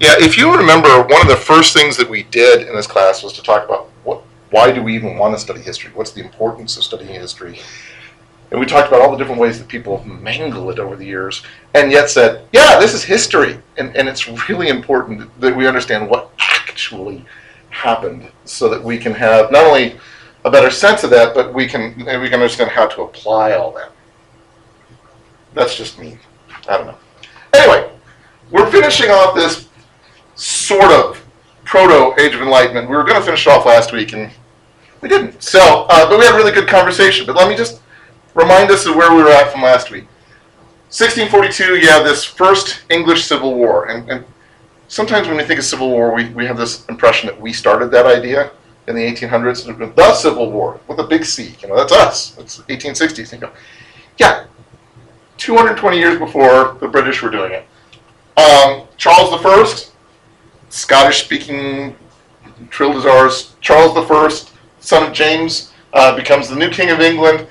Yeah, if you remember, one of the first things that we did in this class was to talk about what, why do we even want to study history? What's the importance of studying history? And we talked about all the different ways that people have mangled it over the years, and yet said, yeah, this is history. And, and it's really important that we understand what actually happened so that we can have not only a better sense of that, but we can, we can understand how to apply all that. That's just me. I don't know. Anyway, we're finishing off this sort of proto Age of Enlightenment. We were going to finish off last week, and we didn't. So, uh, but we had a really good conversation. But let me just remind us of where we were at from last week. 1642, you have this first English Civil War, and, and sometimes when we think of Civil War, we, we have this impression that we started that idea in the 1800s. The Civil War with a big C, you know, that's us. It's 1860s. You go, yeah, 220 years before the British were doing it. Um, Charles I, Scottish-speaking Trildazars, Charles I, son of James, uh, becomes the new king of England,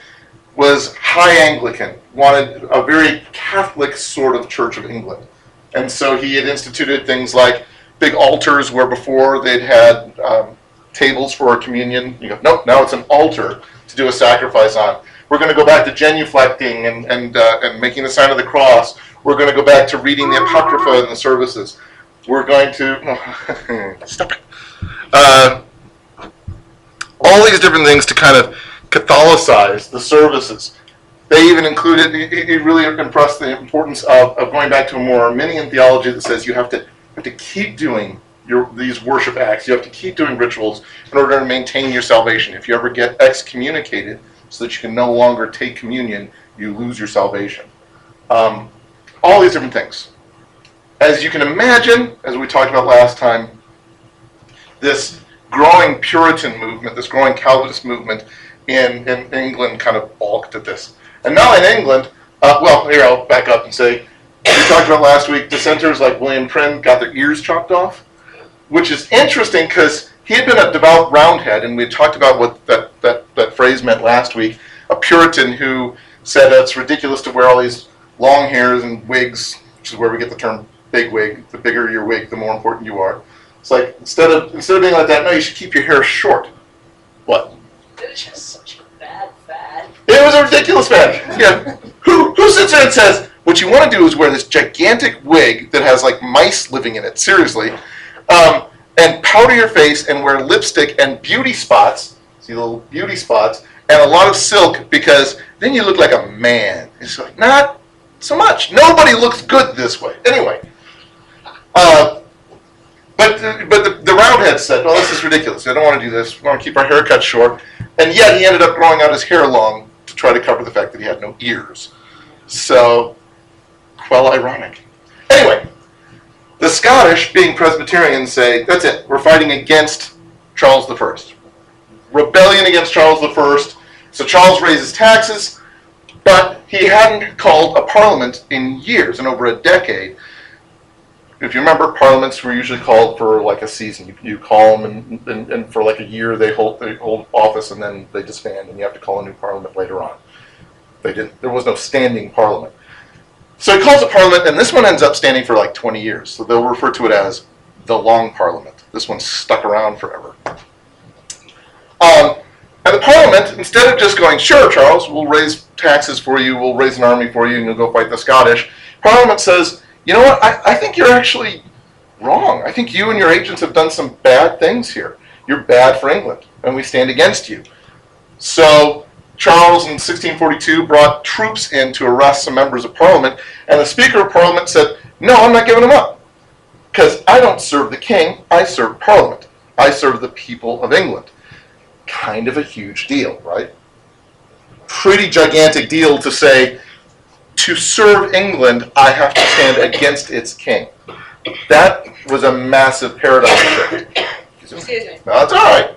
was high Anglican, wanted a very Catholic sort of Church of England. And so he had instituted things like big altars where before they'd had um, tables for communion. You go, nope, now it's an altar to do a sacrifice on. We're going to go back to genuflecting and, and, uh, and making the sign of the cross. We're going to go back to reading the Apocrypha in the services. We're going to. stop it. Uh, all these different things to kind of Catholicize the services. They even included, it really impressed the importance of, of going back to a more Arminian theology that says you have to, have to keep doing your, these worship acts. You have to keep doing rituals in order to maintain your salvation. If you ever get excommunicated so that you can no longer take communion, you lose your salvation. Um, all these different things. As you can imagine, as we talked about last time, this growing Puritan movement, this growing Calvinist movement, in, in England kind of balked at this. And now in England, uh, well, here I'll back up and say, we talked about last week, dissenters like William Prynne got their ears chopped off, which is interesting because he had been a devout roundhead, and we talked about what that, that, that phrase meant last week. A Puritan who said it's ridiculous to wear all these long hairs and wigs, which is where we get the term big wig. The bigger your wig, the more important you are. It's like instead of instead of being like that, no, you should keep your hair short. What? It was just such a bad fad. It was a ridiculous fad. Yeah. Who who sits there and says what you want to do is wear this gigantic wig that has like mice living in it? Seriously, um, and powder your face and wear lipstick and beauty spots. See little beauty spots and a lot of silk because then you look like a man. It's like not so much. Nobody looks good this way. Anyway. Uh, but but the, the roundhead said, "Oh, this is ridiculous. I don't want to do this. We want to keep our hair cut short." And yet he ended up growing out his hair long to try to cover the fact that he had no ears. So, well, ironic. Anyway, the Scottish, being Presbyterians, say, that's it, we're fighting against Charles I. Rebellion against Charles I. So Charles raises taxes, but he hadn't called a parliament in years, in over a decade. If you remember, parliaments were usually called for like a season. You, you call them, and, and, and, for like a year they hold they hold office, and then they disband, and you have to call a new parliament later on. They didn't. There was no standing parliament. So he calls a parliament, and this one ends up standing for like 20 years. So they'll refer to it as the Long Parliament. This one's stuck around forever. Um, and the parliament, instead of just going, sure, Charles, we'll raise taxes for you, we'll raise an army for you, and you'll go fight the Scottish, parliament says, you know what? I, I think you're actually wrong. I think you and your agents have done some bad things here. You're bad for England, and we stand against you. So Charles in 1642 brought troops in to arrest some members of Parliament, and the Speaker of Parliament said, No, I'm not giving them up. Because I don't serve the king, I serve Parliament. I serve the people of England. Kind of a huge deal, right? Pretty gigantic deal to say, to serve England, I have to stand against its king. That was a massive paradigm shift. Excuse me. That's all right.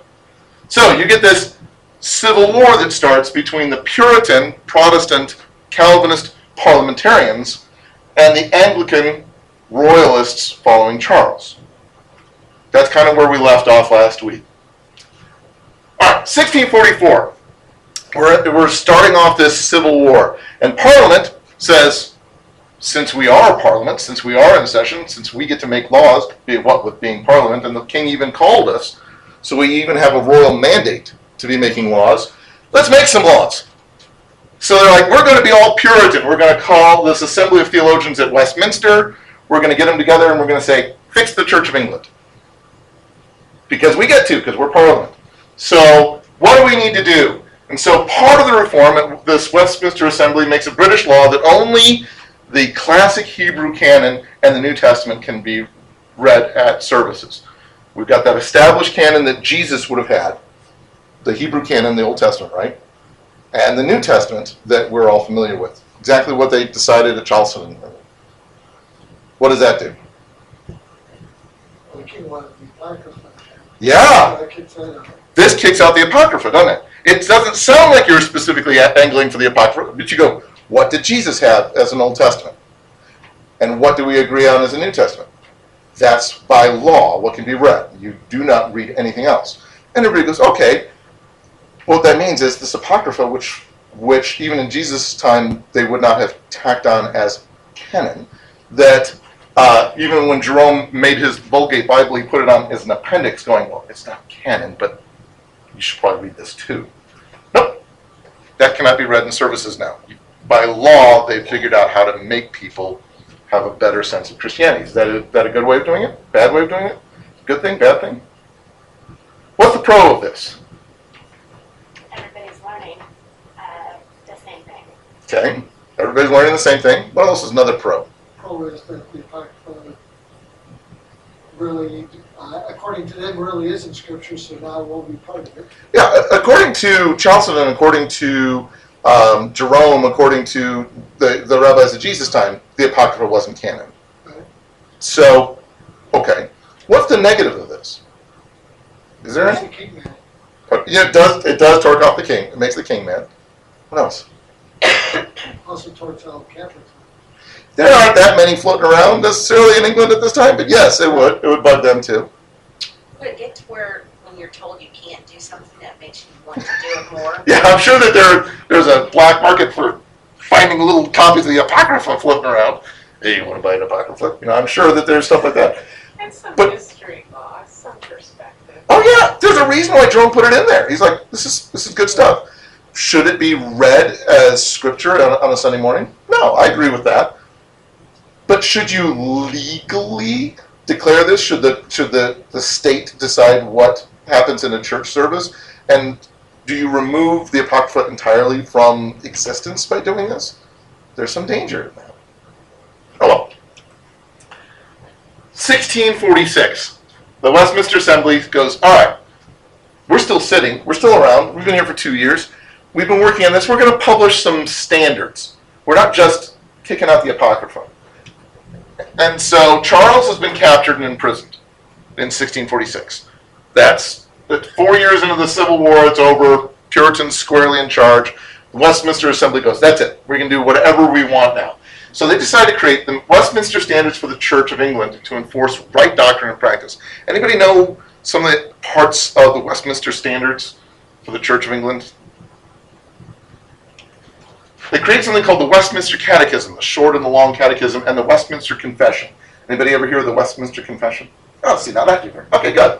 So you get this civil war that starts between the Puritan, Protestant, Calvinist parliamentarians and the Anglican royalists following Charles. That's kind of where we left off last week. All right, 1644. We're, we're starting off this civil war, and Parliament says, since we are a parliament, since we are in session, since we get to make laws, be what with being parliament, and the king even called us, so we even have a royal mandate to be making laws, let's make some laws. So they're like, we're going to be all Puritan. We're going to call this Assembly of Theologians at Westminster. We're going to get them together and we're going to say, fix the Church of England. Because we get to, because we're Parliament. So what do we need to do? And so part of the reform, this Westminster Assembly makes a British law that only the classic Hebrew canon and the New Testament can be read at services. We've got that established canon that Jesus would have had, the Hebrew canon, the Old Testament, right? And the New Testament that we're all familiar with. Exactly what they decided at Chalcedon. What does that do? Yeah. This kicks out the Apocrypha, doesn't it? It doesn't sound like you're specifically angling for the Apocrypha, but you go, what did Jesus have as an Old Testament? And what do we agree on as a New Testament? That's by law what can be read. You do not read anything else. And everybody goes, okay. What that means is this Apocrypha, which which even in Jesus' time they would not have tacked on as canon, that uh, even when Jerome made his Vulgate Bible, he put it on as an appendix, going, well, it's not canon, but you should probably read this too. Nope. That cannot be read in services now. By law, they've figured out how to make people have a better sense of Christianity. Is that a, that a good way of doing it? Bad way of doing it? Good thing? Bad thing? What's the pro of this? Everybody's learning uh, the same thing. Okay. Everybody's learning the same thing. What else is another pro? Pro is that the Apocrypha really, uh, according to them, really isn't scripture, so now it won't be part of it. Yeah, according to Chalcedon, according to um, Jerome, according to the, the rabbis of Jesus' time, the Apocrypha wasn't canon. Right. So, okay. What's the negative of this? Is there any? the king man. Yeah, it does. It does torque off the king. It makes the king mad. What else? Also torch all Catholics. There aren't that many floating around necessarily in England at this time, but yes, it would. It would bug them too. Would it get to where when you're told you can't do something that makes you want to do it more? Yeah, I'm sure that there there's a black market for finding little copies of the Apocrypha floating around. Hey, you want to buy an Apocrypha? You know, I'm sure that there's stuff like that. And some But- history loss, some perspective. Oh yeah, there's a reason why Jerome put it in there. He's like, this is this is good stuff. Should it be read as scripture on, on a Sunday morning? No, I agree with that. But should you legally declare this? Should the should the, the state decide what happens in a church service? And do you remove the Apocrypha entirely from existence by doing this? There's some danger in that. Oh well. 1646. The Westminster Assembly goes, all right, we're still sitting, we're still around, we've been here for two years, we've been working on this, we're going to publish some standards. We're not just kicking out the Apocrypha. And so Charles has been captured and imprisoned in 1646. That's four years into the Civil War, it's over, Puritans squarely in charge. The Westminster Assembly goes, that's it, we can do whatever we want now. So they decide to create the Westminster Standards for the Church of England to enforce right doctrine and practice. Anybody know some of the parts of the Westminster Standards for the Church of England? They created something called the Westminster Catechism, the short and the long catechism, and the Westminster Confession. Anybody ever hear of the Westminster Confession? Oh, see, now that you heard. Okay, good.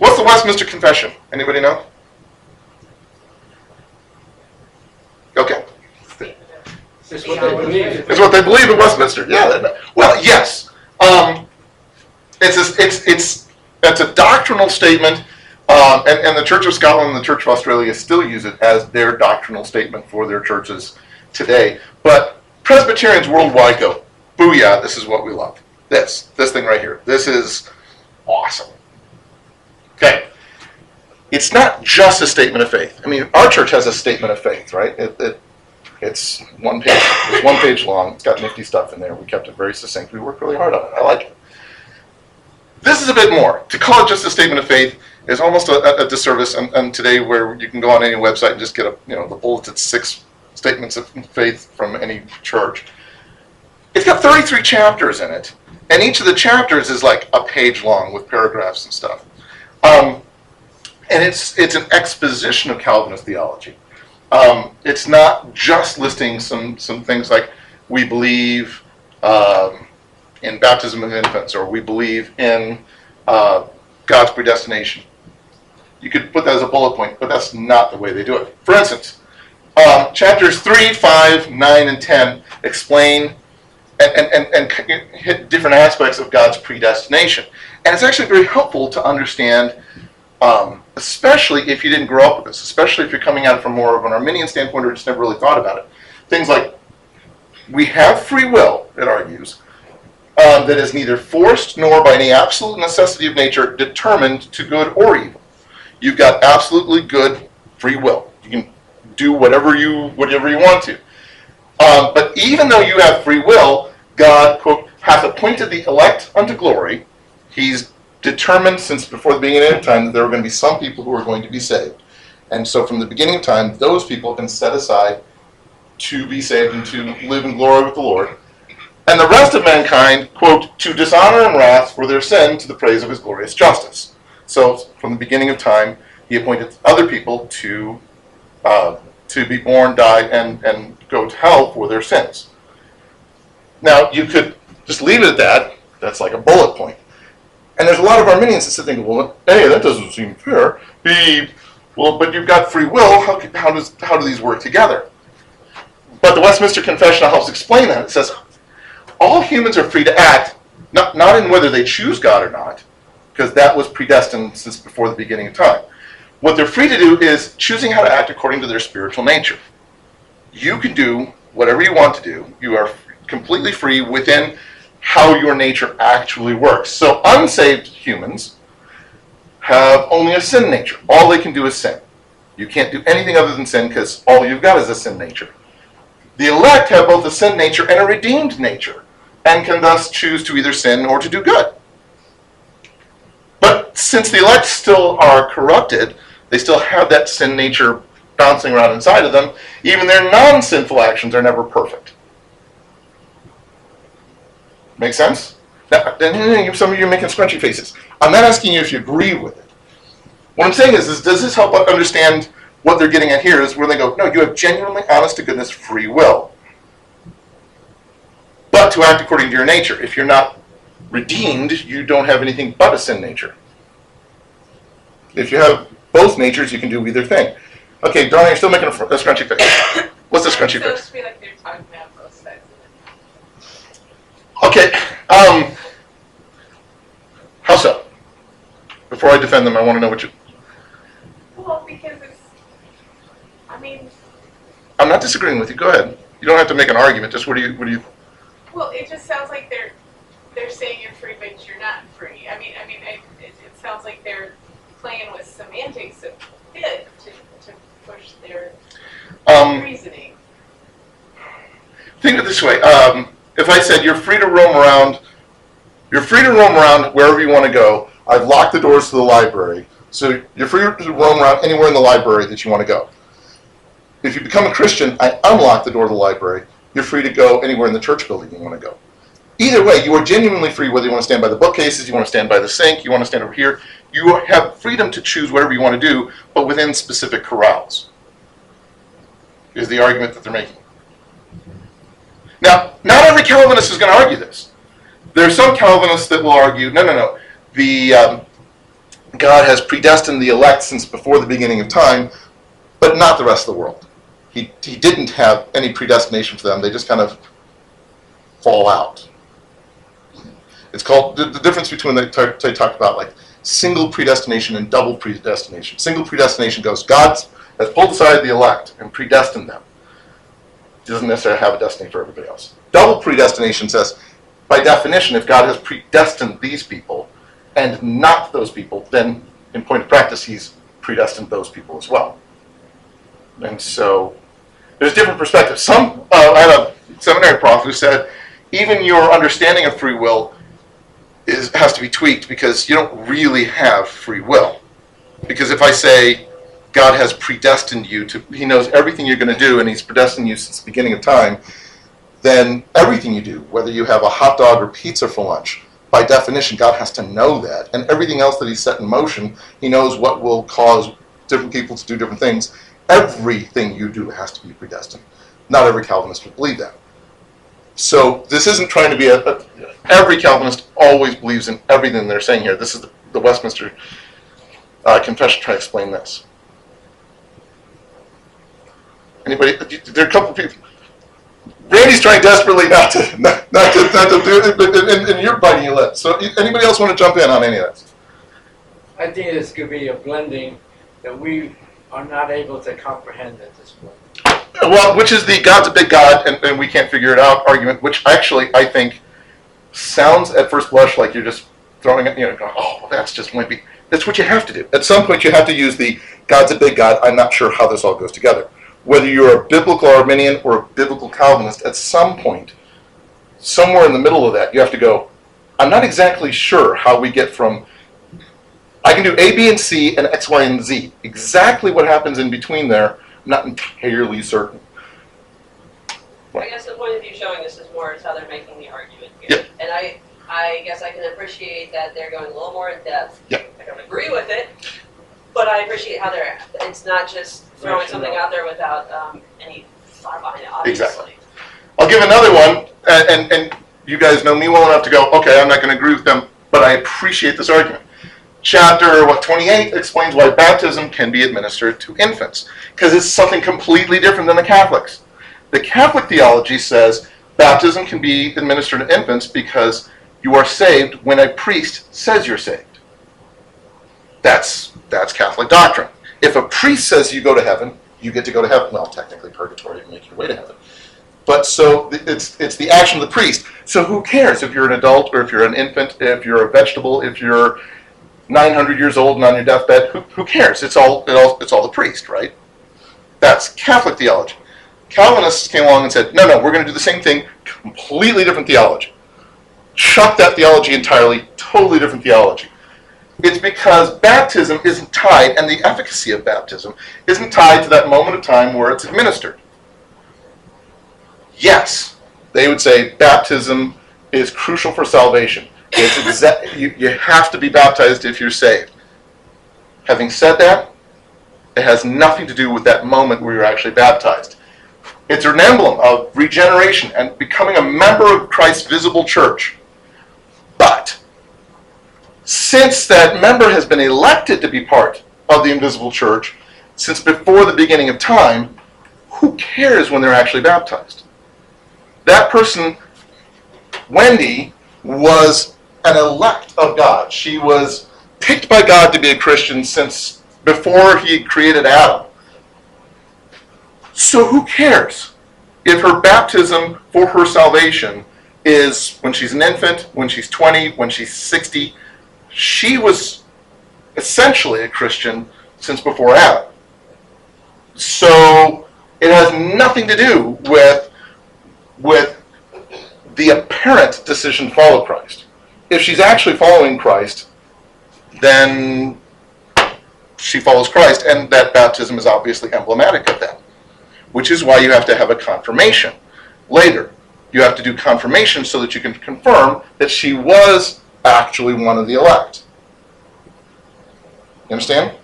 What's the Westminster Confession? Anybody know? Okay. It's what they believe. It's what they believe in Westminster. Yeah. Well, yes. Um, it's a, it's it's it's a doctrinal statement, um, and and the Church of Scotland and the Church of Australia still use it as their doctrinal statement for their churches today. But Presbyterians worldwide go, booyah! This is what we love. This this thing right here. This is awesome. Okay. It's not just a statement of faith. I mean, our church has a statement of faith, right? It, it, it's one page. It's one page long. It's got nifty stuff in there. We kept it very succinct. We worked really hard on it. I like it. This is a bit more. To call it just a statement of faith is almost a, a disservice. And, and today, where you can go on any website and just get a you know the bulleted six statements of faith from any church. It's got 33 chapters in it, and each of the chapters is like a page long with paragraphs and stuff. Um, and it's it's an exposition of Calvinist theology. Um, it's not just listing some some things like we believe um, in baptism of infants, or we believe in uh, God's predestination. You could put that as a bullet point, but that's not the way they do it. For instance, um, chapters 3, 5, 9, and 10 explain and, and, and, and hit different aspects of God's predestination. And it's actually very helpful to understand, um, especially if you didn't grow up with this, especially if you're coming at it from more of an Arminian standpoint or just never really thought about it. Things like we have free will, it argues, um, that is neither forced nor by any absolute necessity of nature determined to good or evil. You've got absolutely good free will. You can do whatever you whatever you want to. Um, but even though you have free will, God quote hath appointed the elect unto glory. He's determined since before the beginning of time that there are going to be some people who are going to be saved. And so from the beginning of time, those people have been set aside to be saved and to live in glory with the Lord. And the rest of mankind, quote, to dishonor and wrath for their sin to the praise of his glorious justice. So from the beginning of time, he appointed other people to uh, to be born, die, and, and go to hell for their sins. Now, you could just leave it at that. That's like a bullet point. And there's a lot of Arminians that sit thinking, well, hey, that doesn't seem fair. Well, but you've got free will. How, how, does, how do these work together? But the Westminster Confession helps explain that. It says all humans are free to act, not, not in whether they choose God or not, because that was predestined since before the beginning of time. What they're free to do is choosing how to act according to their spiritual nature. You can do whatever you want to do. You are completely free within how your nature actually works. So unsaved humans have only a sin nature. All they can do is sin. You can't do anything other than sin because all you've got is a sin nature. The elect have both a sin nature and a redeemed nature and can thus choose to either sin or to do good. Since the elect still are corrupted, they still have that sin nature bouncing around inside of them. Even their non sinful actions are never perfect. Make sense? Now, some of you are making scrunchy faces. I'm not asking you if you agree with it. What I'm saying is, is does this help understand what they're getting at here is where they go, no, you have genuinely, honest to goodness, free will. But to act according to your nature. If you're not redeemed, you don't have anything but a sin nature. If you have both natures, you can do either thing. Okay, Darling, you're still making a, fr- a scrunchy face. What's the scrunchy face? like they're talking about both sides of it. Okay, um, how so? Before I defend them, I want to know what you. Well, because it's, I mean, I'm not disagreeing with you. Go ahead. You don't have to make an argument. Just what do you? What do you? well, it just sounds like they're, they're saying you're free, but you're not free. I mean, I mean, it, it, it sounds like they're playing with semantics a bit to, to push their Um, reasoning. think of it this way. Um, if I said you're free to roam around, you're free to roam around wherever you want to go. I've locked the doors to the library, so you're free to roam around anywhere in the library that you want to go. If you become a Christian, I unlock the door to the library. You're free to go anywhere in the church building you want to go. Either way, you are genuinely free whether you want to stand by the bookcases, you want to stand by the sink, you want to stand over here. You have freedom to choose whatever you want to do, but within specific corrals. Is the argument that they're making. Now, not every Calvinist is going to argue this. There are some Calvinists that will argue, no, no, no. The um, God has predestined the elect since before the beginning of time, but not the rest of the world. He, he didn't have any predestination for them. They just kind of fall out. It's called the, the difference between they, talk- they talk about like single predestination and double predestination. Single predestination goes God has pulled aside the elect and predestined them. He doesn't necessarily have a destiny for everybody else. Double predestination says, by definition, if God has predestined these people and not those people, then in point of practice, He's predestined those people as well. And so there's different perspectives. Some, uh, I had a seminary prof who said, even your understanding of free will is, has to be tweaked because you don't really have free will. Because if I say God has predestined you to, He knows everything you're going to do, and He's predestined you since the beginning of time, then everything you do, whether you have a hot dog or pizza for lunch, by definition, God has to know that. And everything else that He's set in motion, He knows what will cause different people to do different things. Everything you do has to be predestined. Not every Calvinist would believe that. So this isn't trying to be a, a every Calvinist always believes in everything they're saying here. This is the, the Westminster uh, Confession trying to explain this. Anybody? There are a couple people. Randy's trying desperately not to not, not to not to do it, and, and you're biting your lip. So anybody else want to jump in on any of this? I think this could be a blending that we are not able to comprehend at this point. Well, which is the God's a big God and, and we can't figure it out argument, which actually I think sounds at first blush like you're just throwing it, you know, oh, that's just wimpy. That's what you have to do. At some point, you have to use the God's a big God. I'm not sure how this all goes together. Whether you're a biblical Arminian or a biblical Calvinist, at some point, somewhere in the middle of that, you have to go, I'm not exactly sure how we get from I can do A, B, and C, and X, Y, and Z. Exactly what happens in between there, not entirely certain. I guess the point of you showing this is more is how they're making the argument here. Yep. And I, I guess I can appreciate that they're going a little more in depth. Yep. I don't agree with it, but I appreciate how they're, it's not just throwing Rationale. something out there without, um, any thought behind it, obviously. Exactly. I'll give another one, and, and, and you guys know me well enough to go, okay, I'm not going to agree with them, but I appreciate this argument. Chapter what 28 explains why baptism can be administered to infants because it's something completely different than the Catholics. The Catholic theology says baptism can be administered to infants because you are saved when a priest says you're saved. That's that's Catholic doctrine. If a priest says you go to heaven, you get to go to heaven. Well, technically purgatory to make your way to heaven. But so it's it's the action of the priest. So who cares if you're an adult or if you're an infant, if you're a vegetable, if you're 900 years old and on your deathbed? Who, who cares? It's all, it all it's all the priest, right? That's Catholic theology. Calvinists came along and said, no, no, we're going to do the same thing, completely different theology. Chuck that theology entirely, totally different theology. It's because baptism isn't tied, and the efficacy of baptism isn't tied to that moment of time where it's administered. Yes, they would say baptism is crucial for salvation. It's you, you have to be baptized if you're saved. Having said that, it has nothing to do with that moment where you're actually baptized. It's an emblem of regeneration and becoming a member of Christ's visible church. But since that member has been elected to be part of the invisible church since before the beginning of time, who cares when they're actually baptized? That person, Wendy, was an elect of God. She was picked by God to be a Christian since before he created Adam. So who cares if her baptism for her salvation is when she's an infant, when she's 20, when she's 60? She was essentially a Christian since before Adam. So it has nothing to do with with the apparent decision to follow Christ. If she's actually following Christ, then she follows Christ, and that baptism is obviously emblematic of that. Which is why you have to have a confirmation later. You have to do confirmation so that you can confirm that she was actually one of the elect. You understand?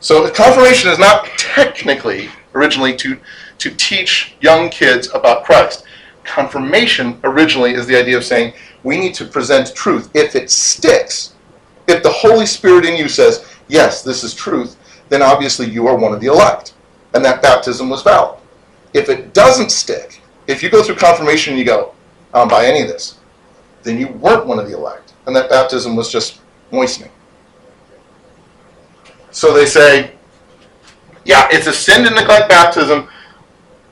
So confirmation is not technically originally to, to teach young kids about Christ. Confirmation originally is the idea of saying we need to present truth. If it sticks, if the Holy Spirit in you says, yes, this is truth, then obviously you are one of the elect. And that baptism was valid. If it doesn't stick, if you go through confirmation and you go, I don't buy any of this, then you weren't one of the elect. And that baptism was just moistening. So they say, yeah, it's a sin to neglect baptism,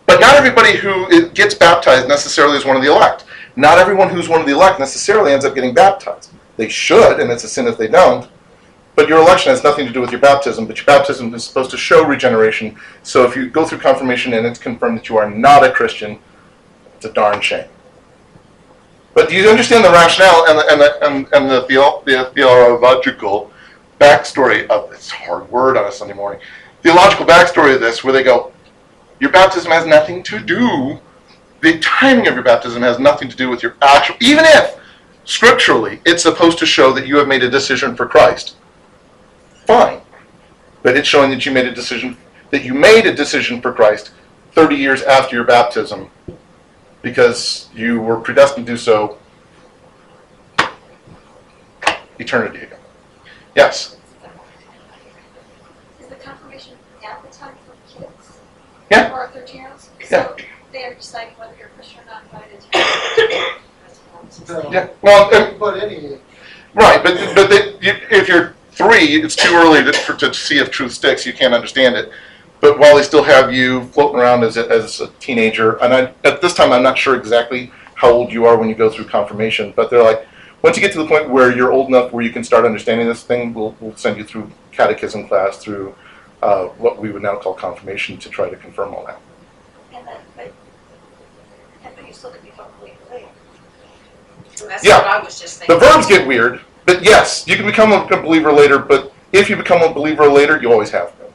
but not everybody who gets baptized necessarily is one of the elect. Not everyone who's one of the elect necessarily ends up getting baptized. They should, and it's a sin if they don't. But your election has nothing to do with your baptism, but your baptism is supposed to show regeneration. So if you go through confirmation and it's confirmed that you are not a Christian, it's a darn shame. But do you understand the rationale and the, and the, and, and the, theo- the theological backstory of this hard word on a Sunday morning? Theological backstory of this, where they go, your baptism has nothing to do, the timing of your baptism has nothing to do with your actual, even if scripturally it's supposed to show that you have made a decision for Christ. Fine. But it's showing that you made a decision, that you made a decision for Christ 30 years after your baptism because you were predestined to do so eternity ago. Yes. Is the confirmation at the time for kids? Yeah. Or thirteen year olds? Yeah. So they are deciding whether you're a Christian or not invited to. No. Yeah. Well, and- But any right, but but they, you, if you're three, it's too early to, for, to see if truth sticks. You can't understand it. But while they still have you floating around as a, as a teenager, and I, at this time I'm not sure exactly how old you are when you go through confirmation, but they're like, once you get to the point where you're old enough where you can start understanding this thing, we'll, we'll send you through catechism class, through uh, what we would now call confirmation to try to confirm all that. And then, but, and but you still could become a believer later. That's Yeah. what I was just The thinking. verbs get weird, but yes, you can become a, a believer later, but if you become a believer later, you always have been.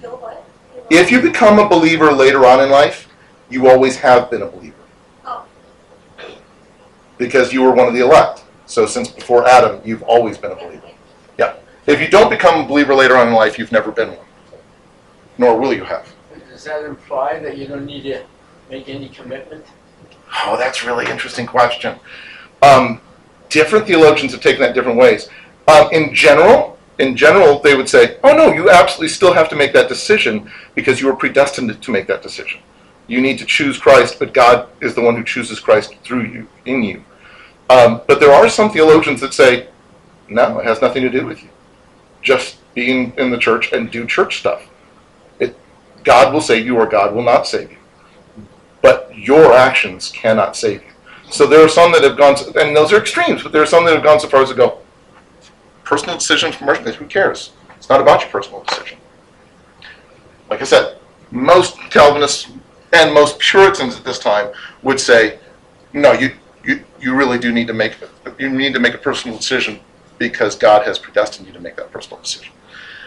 You'll what? You'll- If you become a believer later on in life, you always have been a believer. Oh. Because you were one of the elect. So since before Adam, you've always been a believer. If you don't become a believer later on in life, you've never been one. Nor will you have. Does that imply that you don't need to make any commitment? Oh, that's a really interesting question. Um, different theologians have taken that different ways. Um, in general, in general, they would say, "Oh no, you absolutely still have to make that decision because you were predestined to make that decision. You need to choose Christ, but God is the one who chooses Christ through you, in you." Um, but there are some theologians that say, "No, it has nothing to do with you. Just being in the church and do church stuff. It, God will save you, or God will not save you." but your actions cannot save you. So there are some that have gone, and those are extremes, but there are some that have gone so far as to go, personal decision from personal, who cares? It's not about your personal decision. Like I said, most Calvinists and most Puritans at this time would say, no, you, you, you really do need to make, you need to make a personal decision because God has predestined you to make that personal decision.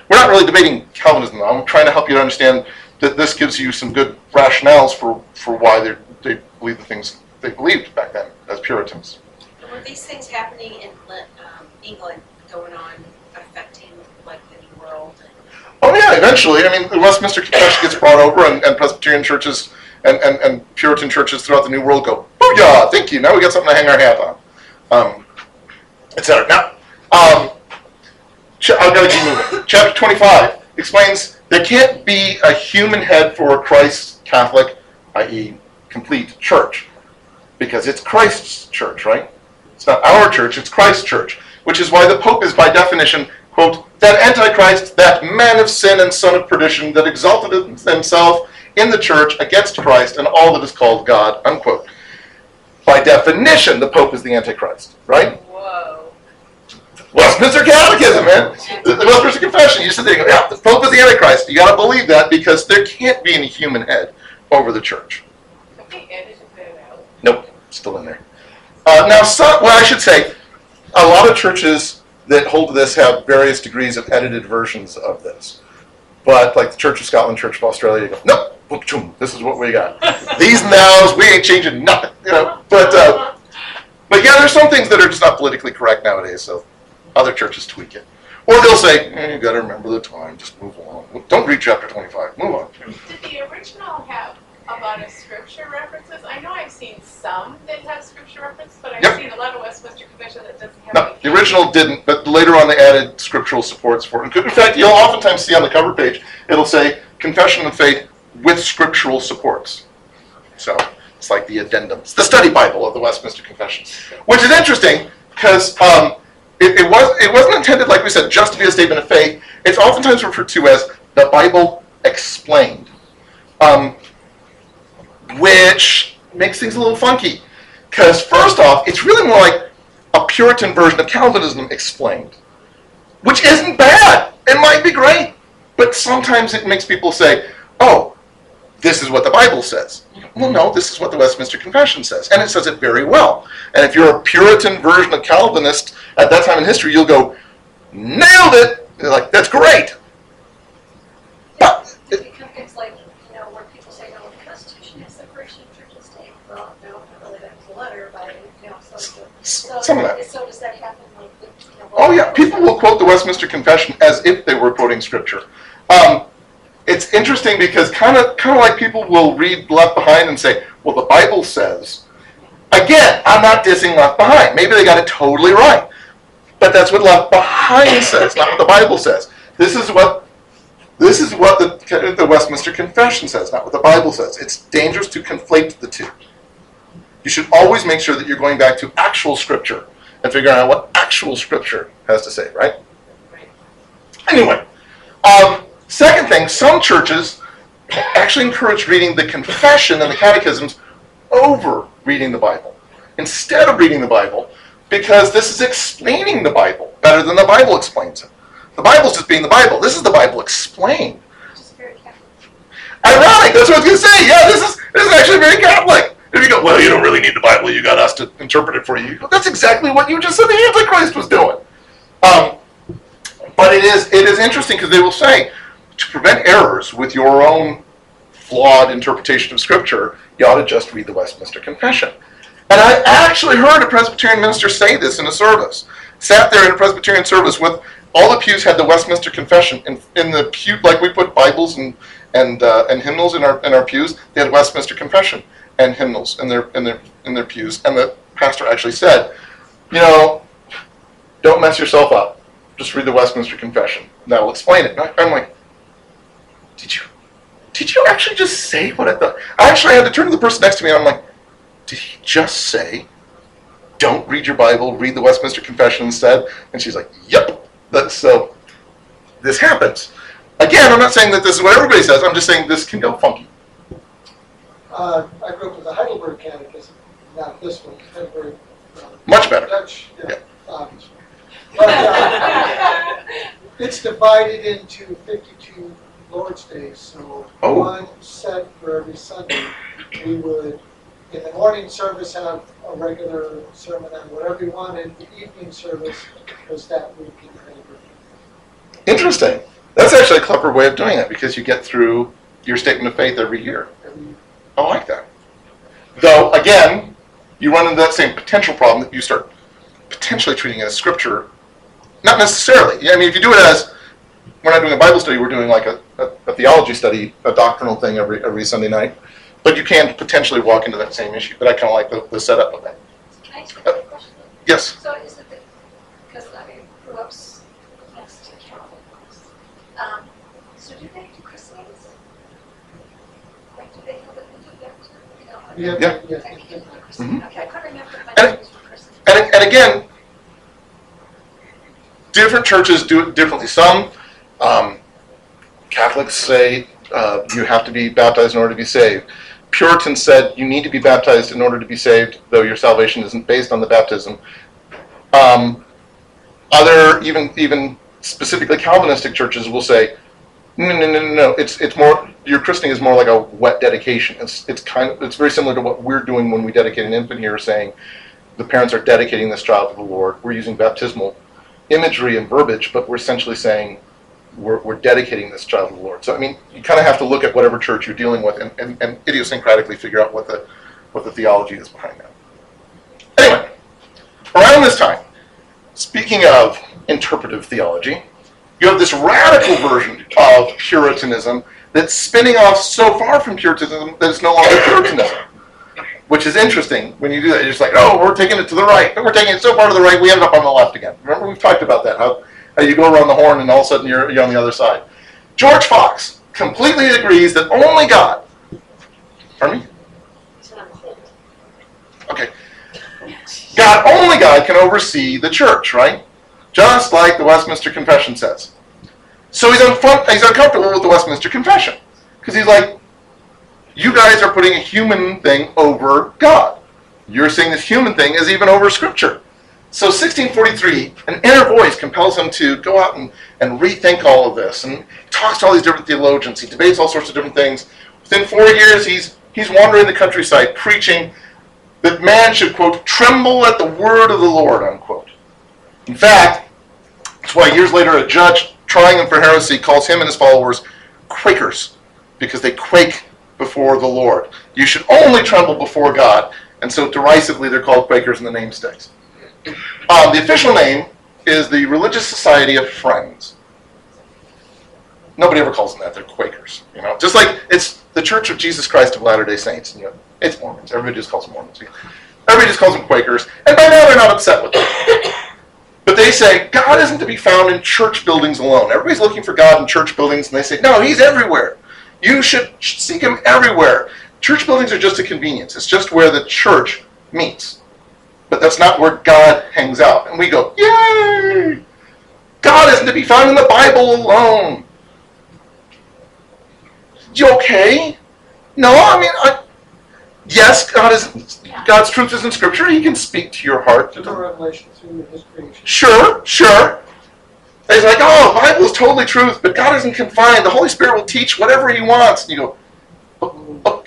We're not really debating Calvinism. I'm trying to help you to understand that this gives you some good rationales for, for why they they believe the things they believed back then as Puritans. Were these things happening in um, England going on, affecting like the New World? Oh yeah, eventually. I mean, the Westminster Confession gets brought over, and, and Presbyterian churches and, and, and Puritan churches throughout the New World go, "Booyah! Thank you. Now we got something to hang our hat on." Um, etc. Now, um, to keep moving. Chapter twenty-five explains there can't be a human head for a Christ Catholic, i.e., complete church, because it's Christ's church, right? It's not our church; it's Christ's church, which is why the Pope is, by definition, quote, that Antichrist, that man of sin and son of perdition, that exalted himself in the church against Christ and all that is called God, unquote. By definition, the Pope is the Antichrist, right? Whoa. Westminster Catechism, man. The, the Westminster Confession. You sit there and go, yeah, the Pope is the Antichrist. You got to believe that because there can't be any human head over the church. Have they edited that out? Nope, still in there. Uh, now, some, well, I should say, a lot of churches that hold to this have various degrees of edited versions of this. But like the Church of Scotland, Church of Australia, you go, nope, boom, choom, this is what we got. These nows, we ain't changing nothing, you know. But uh, but yeah, there's some things that are just not politically correct nowadays, so other churches tweak it. Or they'll say, eh, you got to remember the time, just move along. Don't read chapter 25, move on. Did the original have a lot of scripture references? I know I've seen some that have scripture references, but I've Yep. seen a lot of Westminster Confession that doesn't have. No, any. the original didn't, but later on they added scriptural supports for it. In fact, you'll oftentimes see on the cover page, it'll say Confession of Faith with scriptural supports. So it's like the addendums, the study Bible of the Westminster Confession, which is interesting because um, it, it was it wasn't intended, like we said, just to be a statement of faith. It's oftentimes referred to as the Bible explained, um, which makes things a little funky. Because first off, it's really more like a Puritan version of Calvinism explained, which isn't bad. It might be great, but sometimes it makes people say, "Oh, this is what the Bible says." Well, no, this is what the Westminster Confession says, and it says it very well. And if you're a Puritan version of Calvinist at that time in history, you'll go, "Nailed it!" You're like, "That's great." But It become things like, you know, where people say, no, the Constitution has separation of church and state. Well, no, not really, that's the letter, but, you know, so. so- some of that. So does that happen like, you know? Oh yeah, people will quote the Westminster Confession as if they were quoting scripture. Um, it's interesting because kind of kind of like people will read Left Behind and say, well, the Bible says. Again, I'm not dissing Left Behind. Maybe they got it totally right. But that's what Left Behind says, not what the Bible says. This is what this is what the, the Westminster Confession says, not what the Bible says. It's dangerous to conflate the two. You should always make sure that you're going back to actual scripture and figuring out what actual scripture has to say, right? Anyway, um, second thing, some churches actually encourage reading the confession and the catechisms over reading the Bible instead of reading the Bible because this is explaining the Bible better than the Bible explains it. The Bible's just being the Bible. This is the Bible explained. Ironic. That's what I was going to say. Yeah, this is this is actually very Catholic. If you go, well, you don't really need the Bible. You got us to interpret it for you. you That's exactly what you just said the Antichrist was doing. Um, but it is it is interesting because they will say to prevent errors with your own flawed interpretation of Scripture, you ought to just read the Westminster Confession. And I actually heard a Presbyterian minister say this in a service. Sat there in a Presbyterian service with all the pews had the Westminster Confession in, in the pew like we put Bibles and and uh, and hymnals in our in our pews. They had Westminster Confession and hymnals in their in their in their pews. And the pastor actually said, you know, don't mess yourself up. Just read the Westminster Confession. That will explain it. And I'm like, did you did you actually just say what I thought? I actually had to turn to the person next to me and I'm like, did he just say, don't read your Bible, read the Westminster Confession instead? And she's like, yep. That's so. This happens. Again, I'm not saying that this is what everybody says. I'm just saying this can go funky. Uh, I grew up with the Heidelberg Catechism, not this one, Heidelberg. uh, Much better. Dutch, yeah, obviously. But, uh, it's divided into fifty-two Lord's Days, so Oh. one set for every Sunday. We would, in the morning service, have a regular sermon on whatever you wanted, the evening service was that week in Heidelberg. Interesting. That's actually a clever way of doing it because you get through your statement of faith every year. I like that. Though, again, you run into that same potential problem that you start potentially treating it as scripture. Not necessarily. I mean, if you do it as, we're not doing a Bible study, we're doing like a, a, a theology study, a doctrinal thing every, every Sunday night. But you can potentially walk into that same issue. But I kind of like the, the setup of that. Can I ask you a quick question? Yes. So is it that, because I grew up s- next to Catholics, um, so do they do christenings? Like, do they have it in their, you know? I Yeah, don't- Yeah. yeah, I can't christening. Okay, I couldn't remember if my And- name was for. And, and again, different churches do it differently. Some um, Catholics say uh, you have to be baptized in order to be saved. Puritans said you need to be baptized in order to be saved, though your salvation isn't based on the baptism. Um, other, even even specifically Calvinistic churches will say, no, no, no, no, no. It's it's more your christening is more like a wet dedication. It's it's kind of it's very similar to what we're doing when we dedicate an infant here, saying the parents are dedicating this child to the Lord. We're using baptismal imagery and verbiage, but we're essentially saying we're, we're dedicating this child to the Lord. So I mean, you kind of have to look at whatever church you're dealing with and, and, and idiosyncratically figure out what the what the theology is behind that. Anyway, around this time, speaking of interpretive theology, you have this radical version of Puritanism that's spinning off so far from Puritanism that it's no longer Puritanism which is interesting when you do that. You're just like, oh, we're taking it to the right. We're taking it so far to the right, we end up on the left again. Remember, we've talked about that, how you go around the horn and all of a sudden you're, you're on the other side. George Fox completely agrees that only God, pardon me? Okay. God, only God can oversee the church, right? Just like the Westminster Confession says. So he's, unfun- he's uncomfortable with the Westminster Confession. Because he's like, you guys are putting a human thing over God. You're saying this human thing is even over Scripture. So 1643, an inner voice compels him to go out and, and rethink all of this. And talks to all these different theologians. He debates all sorts of different things. Within four years, he's, he's wandering the countryside preaching that man should, quote, tremble at the word of the Lord, unquote. In fact, that's why years later a judge trying him for heresy calls him and his followers Quakers, because they quake before the Lord. You should only tremble before God. And so derisively they're called Quakers in the name sticks. Um, the official name is the Religious Society of Friends. Nobody ever calls them that. They're Quakers. You know, just like it's the Church of Jesus Christ of Latter-day Saints. You It's Mormons. Everybody just calls them Mormons. Everybody just calls them Quakers. And by now they're not upset with them. But they say God isn't to be found in church buildings alone. Everybody's looking for God in church buildings, and they say, no, He's everywhere. You should seek Him everywhere. Church buildings are just a convenience. It's just where the church meets. But that's not where God hangs out. And we go, yay! God isn't to be found in the Bible alone. You okay? No, I mean, I, yes, God is God's truth is in Scripture. He can speak to your heart. To the revelation through his creation. Sure, sure. He's like, oh, the Bible is totally truth, but God isn't confined. The Holy Spirit will teach whatever He wants. And you go, "O- o-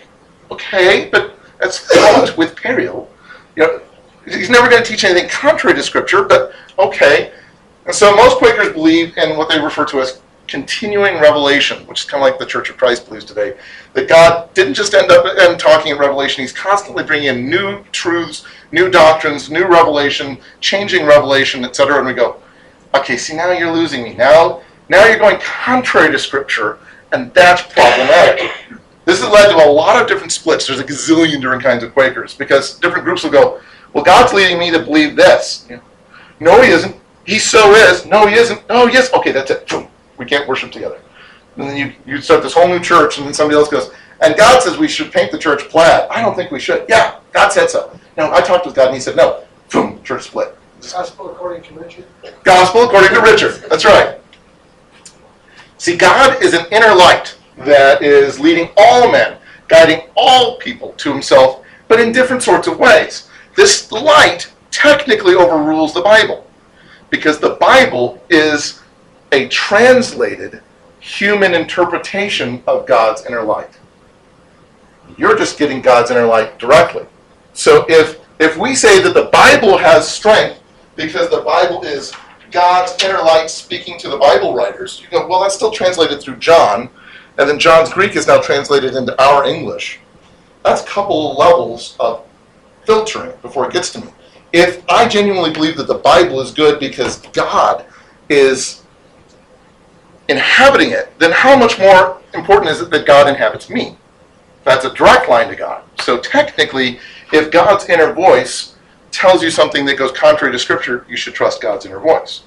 okay, but that's fraught with peril. You know, He's never going to teach anything contrary to Scripture, but okay. And so most Quakers believe in what they refer to as continuing revelation, which is kind of like the Church of Christ believes today. That God didn't just end up and talking in Revelation; He's constantly bringing in new truths, new doctrines, new revelation, changing revelation, etc. And we go, okay, see now you're losing me. Now, now you're going contrary to Scripture, and that's problematic. This has led to a lot of different splits. There's a gazillion different kinds of Quakers because different groups will go, well, God's leading me to believe this. Know, no, He isn't. He so is. No, He isn't. No, He is. Okay, that's it. We can't worship together. And then you, you start this whole new church, and then somebody else goes, and God says we should paint the church plaid. I don't think we should. Yeah, God said so. No, I talked with God, and He said no. Boom, church split. Gospel according to Richard. Gospel according to Richard. That's right. See, God is an inner light that is leading all men, guiding all people to himself, but in different sorts of ways. This light technically overrules the Bible because the Bible is a translated human interpretation of God's inner light. You're just getting God's inner light directly. So if if we say that the Bible has strength because the Bible is God's inner light speaking to the Bible writers, you go, well, that's still translated through John, and then John's Greek is now translated into our English. That's a couple levels of filtering before it gets to me. If I genuinely believe that the Bible is good because God is inhabiting it, then how much more important is it that God inhabits me? That's a direct line to God. So technically, if God's inner voice tells you something that goes contrary to Scripture, you should trust God's inner voice.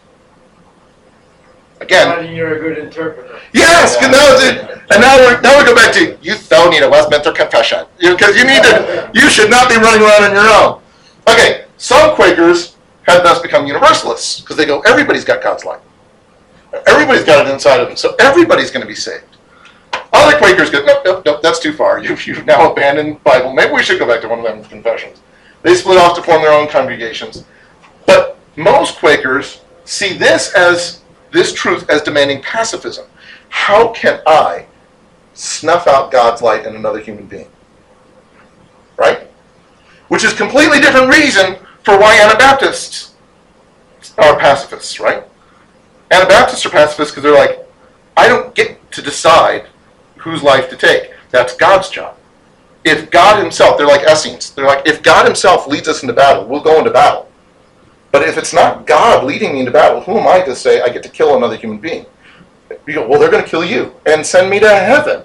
Again, you're a good interpreter. yes, and now, and now we now we go back to you still need a Westminster Confession because you, need to. You should not be running around on your own. Okay, some Quakers have thus become Universalists because they go, everybody's got God's light. Everybody's got it inside of them, so everybody's going to be saved. Other Quakers go, nope, nope, nope, that's too far. You've, you've now abandoned Bible. Maybe we should go back to one of them confessions. They split off to form their own congregations. But most Quakers see this as this truth as demanding pacifism. How can I snuff out God's light in another human being? Right? Which is completely different reason for why Anabaptists are pacifists, right? Anabaptists are pacifists because they're like, I don't get to decide whose life to take. That's God's job. If God Himself, they're like Essenes, they're like, if God Himself leads us into battle, we'll go into battle. But if it's not God leading me into battle, who am I to say I get to kill another human being? You go, well, they're going to kill you and send me to heaven.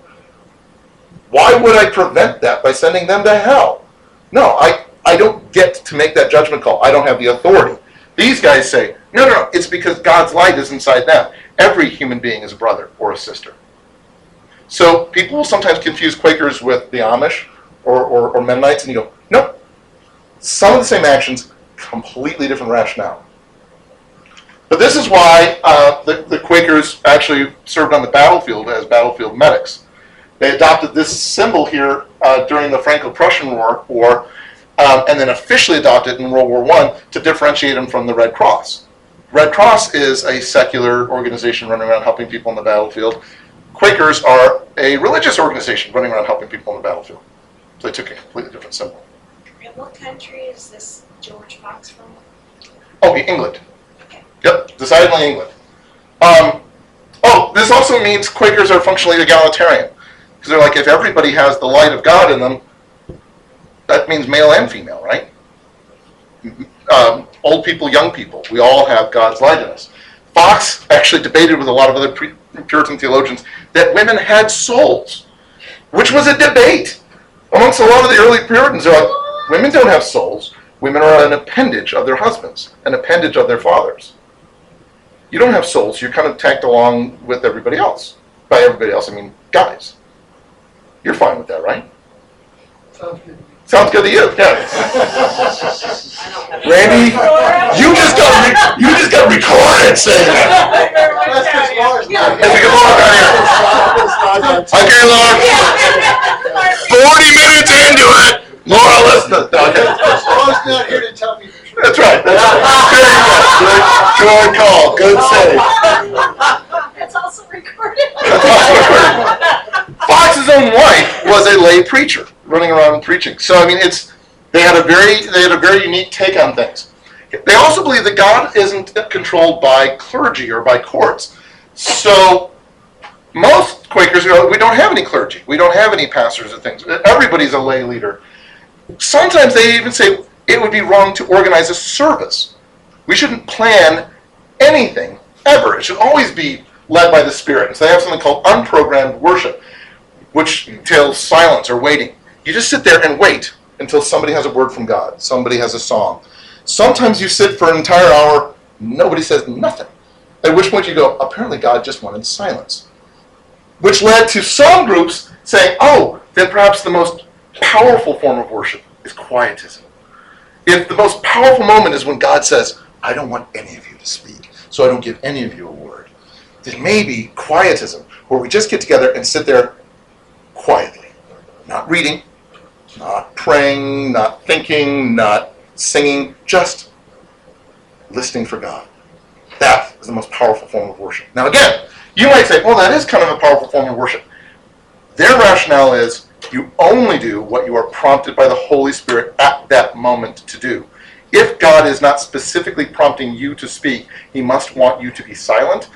Why would I prevent that by sending them to hell? No, I, I don't get to make that judgment call. I don't have the authority. These guys say, no, no, no, it's because God's light is inside them. Every human being is a brother or a sister. So people will sometimes confuse Quakers with the Amish or, or, or Mennonites, and you go, no, some of the same actions, completely different rationale. But this is why uh, the, the Quakers actually served on the battlefield as battlefield medics. They adopted this symbol here uh, during the Franco-Prussian War, War um, and then officially adopted in World War I to differentiate them from the Red Cross. Red Cross is a secular organization running around helping people on the battlefield. Quakers are a religious organization running around helping people on the battlefield. So they took a completely different symbol. And what country is this George Fox from? Oh, England. Yep, decidedly England. Um, oh, this also means Quakers are functionally egalitarian. Because they're like, if everybody has the light of God in them, that means male and female, right? Um, old people, young people, we all have God's light in us. Fox actually debated with a lot of other pre- Puritan theologians that women had souls, which was a debate. Amongst a lot of the early Puritans, they're like, women don't have souls. Women are an appendage of their husbands, an appendage of their fathers. You don't have souls. You're kind of tagged along with everybody else. By everybody else, I mean guys. You're fine with that, right? Sounds good. Sounds good to you. Yeah. I don't have. Randy, you just got re- you just got recorded saying that. Thank you very much, That's because Tanya. Laura's not. If we could walk out here. Okay, Laura. Forty minutes into it, Laura, listen. to- Okay. Laura's not here to tell me the truth. That's right. That's right. Very good. Good, good call. Good save. It's also recorded. Fox's own wife was a lay preacher, running around preaching. So I mean, it's they had a very they had a very unique take on things. They also believe that God isn't controlled by clergy or by courts. So most Quakers go, we don't have any clergy, we don't have any pastors or things. Everybody's a lay leader. Sometimes they even say it would be wrong to organize a service. We shouldn't plan anything ever. It should always be led by the Spirit. And so they have something called unprogrammed worship, which entails silence or waiting. You just sit there and wait until somebody has a word from God, somebody has a song. Sometimes you sit for an entire hour, nobody says nothing. At which point you go, apparently God just wanted silence. Which led to some groups saying, oh, then perhaps the most powerful form of worship is quietism. If the most powerful moment is when God says, I don't want any of you to speak, so I don't give any of you a word, then maybe quietism, where we just get together and sit there quietly, not reading, not praying, not thinking, not singing, just listening for God. That is the most powerful form of worship. Now, again, you might say, well, that is kind of a powerful form of worship. Their rationale is you only do what you are prompted by the Holy Spirit at that moment to do. If God is not specifically prompting you to speak, He must want you to be silent.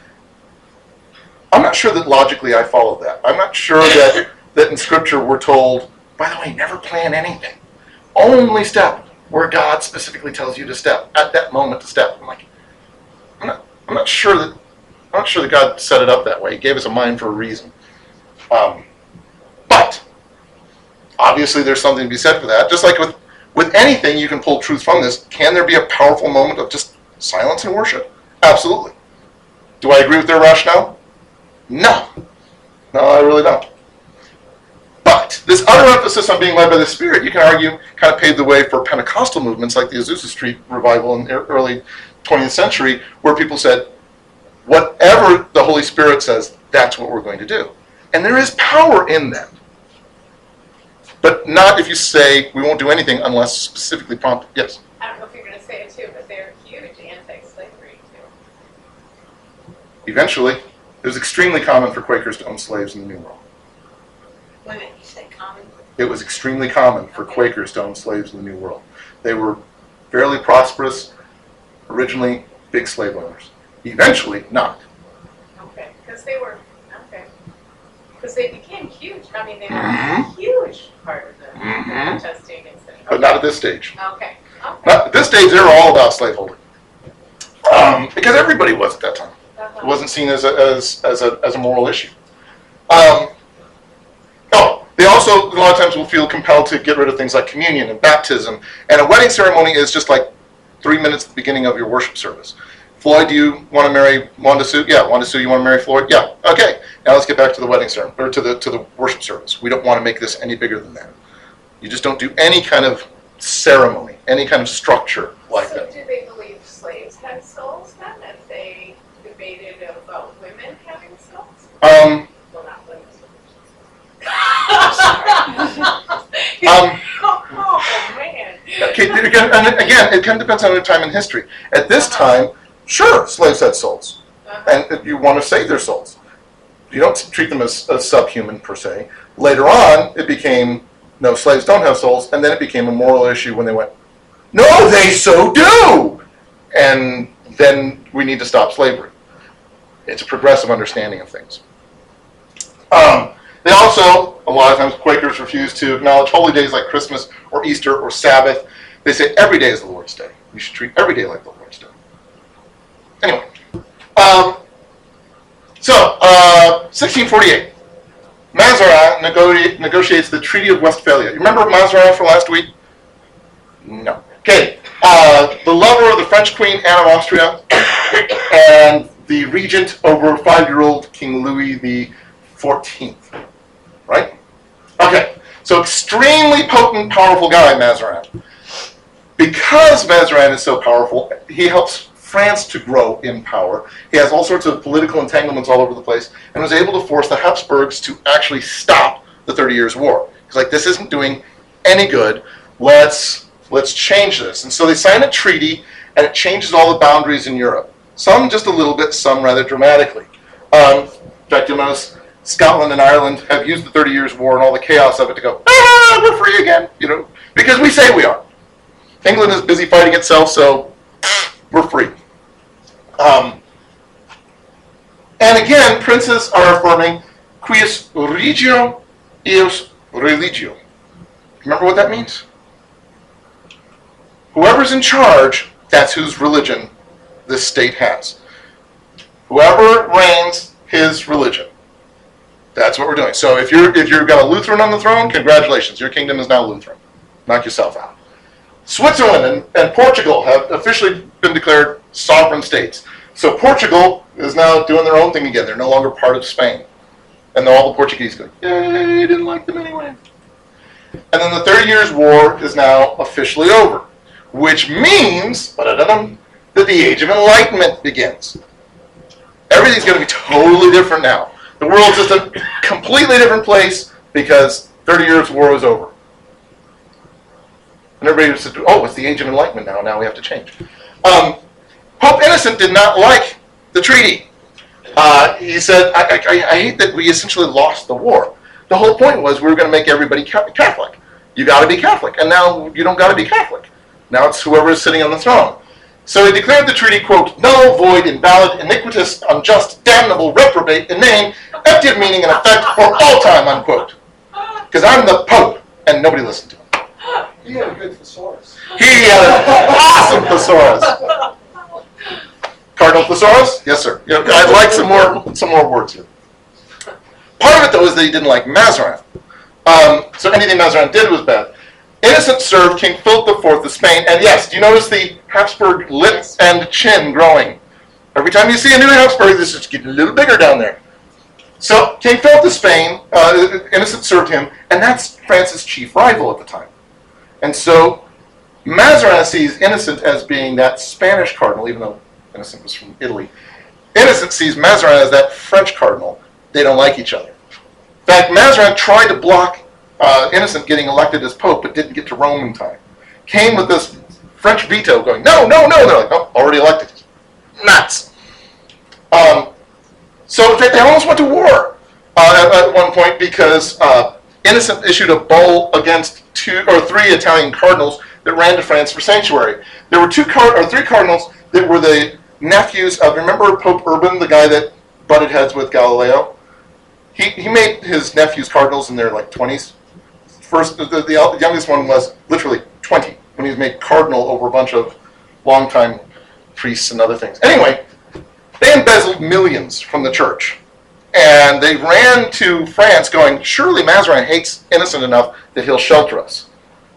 I'm not sure that logically I follow that. I'm not sure that, that in Scripture we're told, by the way, never plan anything. Only step where God specifically tells you to step at that moment to step. I'm like, I'm not, I'm not sure that I'm not sure that God set it up that way. He gave us a mind for a reason. Um, obviously, there's something to be said for that. Just like with with anything, you can pull truth from this. Can there be a powerful moment of just silence and worship? Absolutely. Do I agree with their rationale? No. No, I really don't. But this utter emphasis on being led by the Spirit, you can argue, kind of paved the way for Pentecostal movements like the Azusa Street revival in the early 20th century, where people said, whatever the Holy Spirit says, that's what we're going to do. And there is power in that. But not if you say we won't do anything unless specifically prompted. Yes. I don't know if you're gonna say it too, but they're huge anti-slavery too. Eventually, it was extremely common for Quakers to own slaves in the New World. Wait minute, you said common? It was extremely common for Quakers to own slaves in the New World. They were fairly prosperous, originally big slave owners. Eventually, not. Okay, because they were, okay. Because they became huge, I mean, they were Mhm. a huge part of the Mhm. testing and stuff. But not at this stage. Okay, okay. Not, at this stage, they were all about slaveholding. Um, because everybody was at that time. It wasn't seen as a, as, as a, as a moral issue. Um, oh, they also, a lot of times, will feel compelled to get rid of things like communion and baptism. And a wedding ceremony is just like three minutes at the beginning of your worship service. Floyd, do you want to marry Wanda Sue? Yeah. Wanda Sue, you want to marry Floyd? Yeah. Okay. Now let's get back to the wedding ceremony, or to the, to the worship service. We don't want to make this any bigger than that. You just don't do any kind of ceremony, any kind of structure like So that. do they believe slaves had souls then, if they debated about women having souls? Um, Well, not women. um, Oh, man. Okay, again, and again, it kind of depends on the time in history. At this time, sure, slaves had souls, Uh-huh. and you want to save their souls. You don't treat them as, as subhuman per se. Later on, it became no, slaves don't have souls, and then it became a moral issue when they went, no, they so do, and then we need to stop slavery. It's a progressive understanding of things. Um, they also, a lot of times, Quakers refuse to acknowledge holy days like Christmas or Easter or Sabbath. They say every day is the Lord's day. You should treat every day like the Lord's day. Anyway, um, so uh, 1648, Mazarin nego- negotiates the Treaty of Westphalia. You remember Mazarin from last week? No. Okay. Uh, the lover of the French Queen Anne of Austria and the regent over five-year-old King Louis the Fourteenth. Right? Okay. So extremely potent, powerful guy, Mazarin. Because Mazarin is so powerful, he helps France to grow in power. He has all sorts of political entanglements all over the place, and was able to force the Habsburgs to actually stop the Thirty Years' War. He's like, this isn't doing any good. Let's let's change this. And so they sign a treaty, and it changes all the boundaries in Europe. Some just a little bit, some rather dramatically. Um, in fact, you'll notice Scotland and Ireland have used the Thirty Years' War and all the chaos of it to go, ah, we're free again, you know, because we say we are. England is busy fighting itself, so we're free. Um, and again, princes are affirming cuius regio eius religio. Remember what that means? Whoever's in charge, that's whose religion this state has. Whoever reigns, his religion. That's what we're doing. So if you're if you've got a Lutheran on the throne, congratulations, your kingdom is now Lutheran. Knock yourself out. Switzerland and, and Portugal have officially been declared sovereign states. So Portugal is now doing their own thing again. They're no longer part of Spain. And all the Portuguese go, yay, didn't like them anyway. And then the Thirty Years' War is now officially over, which means that the Age of Enlightenment begins. Everything's going to be totally different now. The world's just a completely different place because 30 Years' War is over. And everybody said, oh, it's the Age of Enlightenment now. Now we have to change. Um, Pope Innocent did not like the treaty. Uh, he said, I, I, I hate that we essentially lost the war. The whole point was we were going to make everybody Catholic. You got to be Catholic. And now you don't got to be Catholic. Now it's whoever is sitting on the throne. So he declared the treaty, quote, null, void, invalid, iniquitous, unjust, damnable, reprobate inane, empty of meaning and effect for all time, unquote. Because I'm the Pope, and nobody listened to him. He had a good thesaurus. He had an awesome thesaurus. Cardinal thesaurus? Yes, sir. Yeah, I'd like some more some more words here. Part of it, though, is that he didn't like Mazarin. Um, so anything Mazarin did was bad. Innocent served King Philip IV of Spain, and yes, do you notice the Habsburg lip and chin growing? Every time you see a new Habsburg, this is getting a little bigger down there. So King Philip of Spain, uh, Innocent served him, and that's France's chief rival at the time. And so Mazarin sees Innocent as being that Spanish cardinal, even though Innocent was from Italy. Innocent sees Mazarin as that French cardinal. They don't like each other. In fact, Mazarin tried to block uh, Innocent getting elected as pope, but didn't get to Rome in time. Came with this French veto, going, "No, no, no!" They're like, "Oh, already elected." Nuts. Um, so fact, they almost went to war uh, at, at one point because uh, Innocent issued a bull against two or three Italian cardinals that ran to France for sanctuary. There were two card or three cardinals that were the nephews of remember Pope Urban, the guy that butted heads with Galileo. He he made his nephews cardinals in their like twenties. First, the, the, the youngest one was literally twenty when he was made cardinal over a bunch of longtime priests and other things. Anyway, they embezzled millions from the church. And they ran to France going, surely Mazarin hates Innocent enough that he'll shelter us.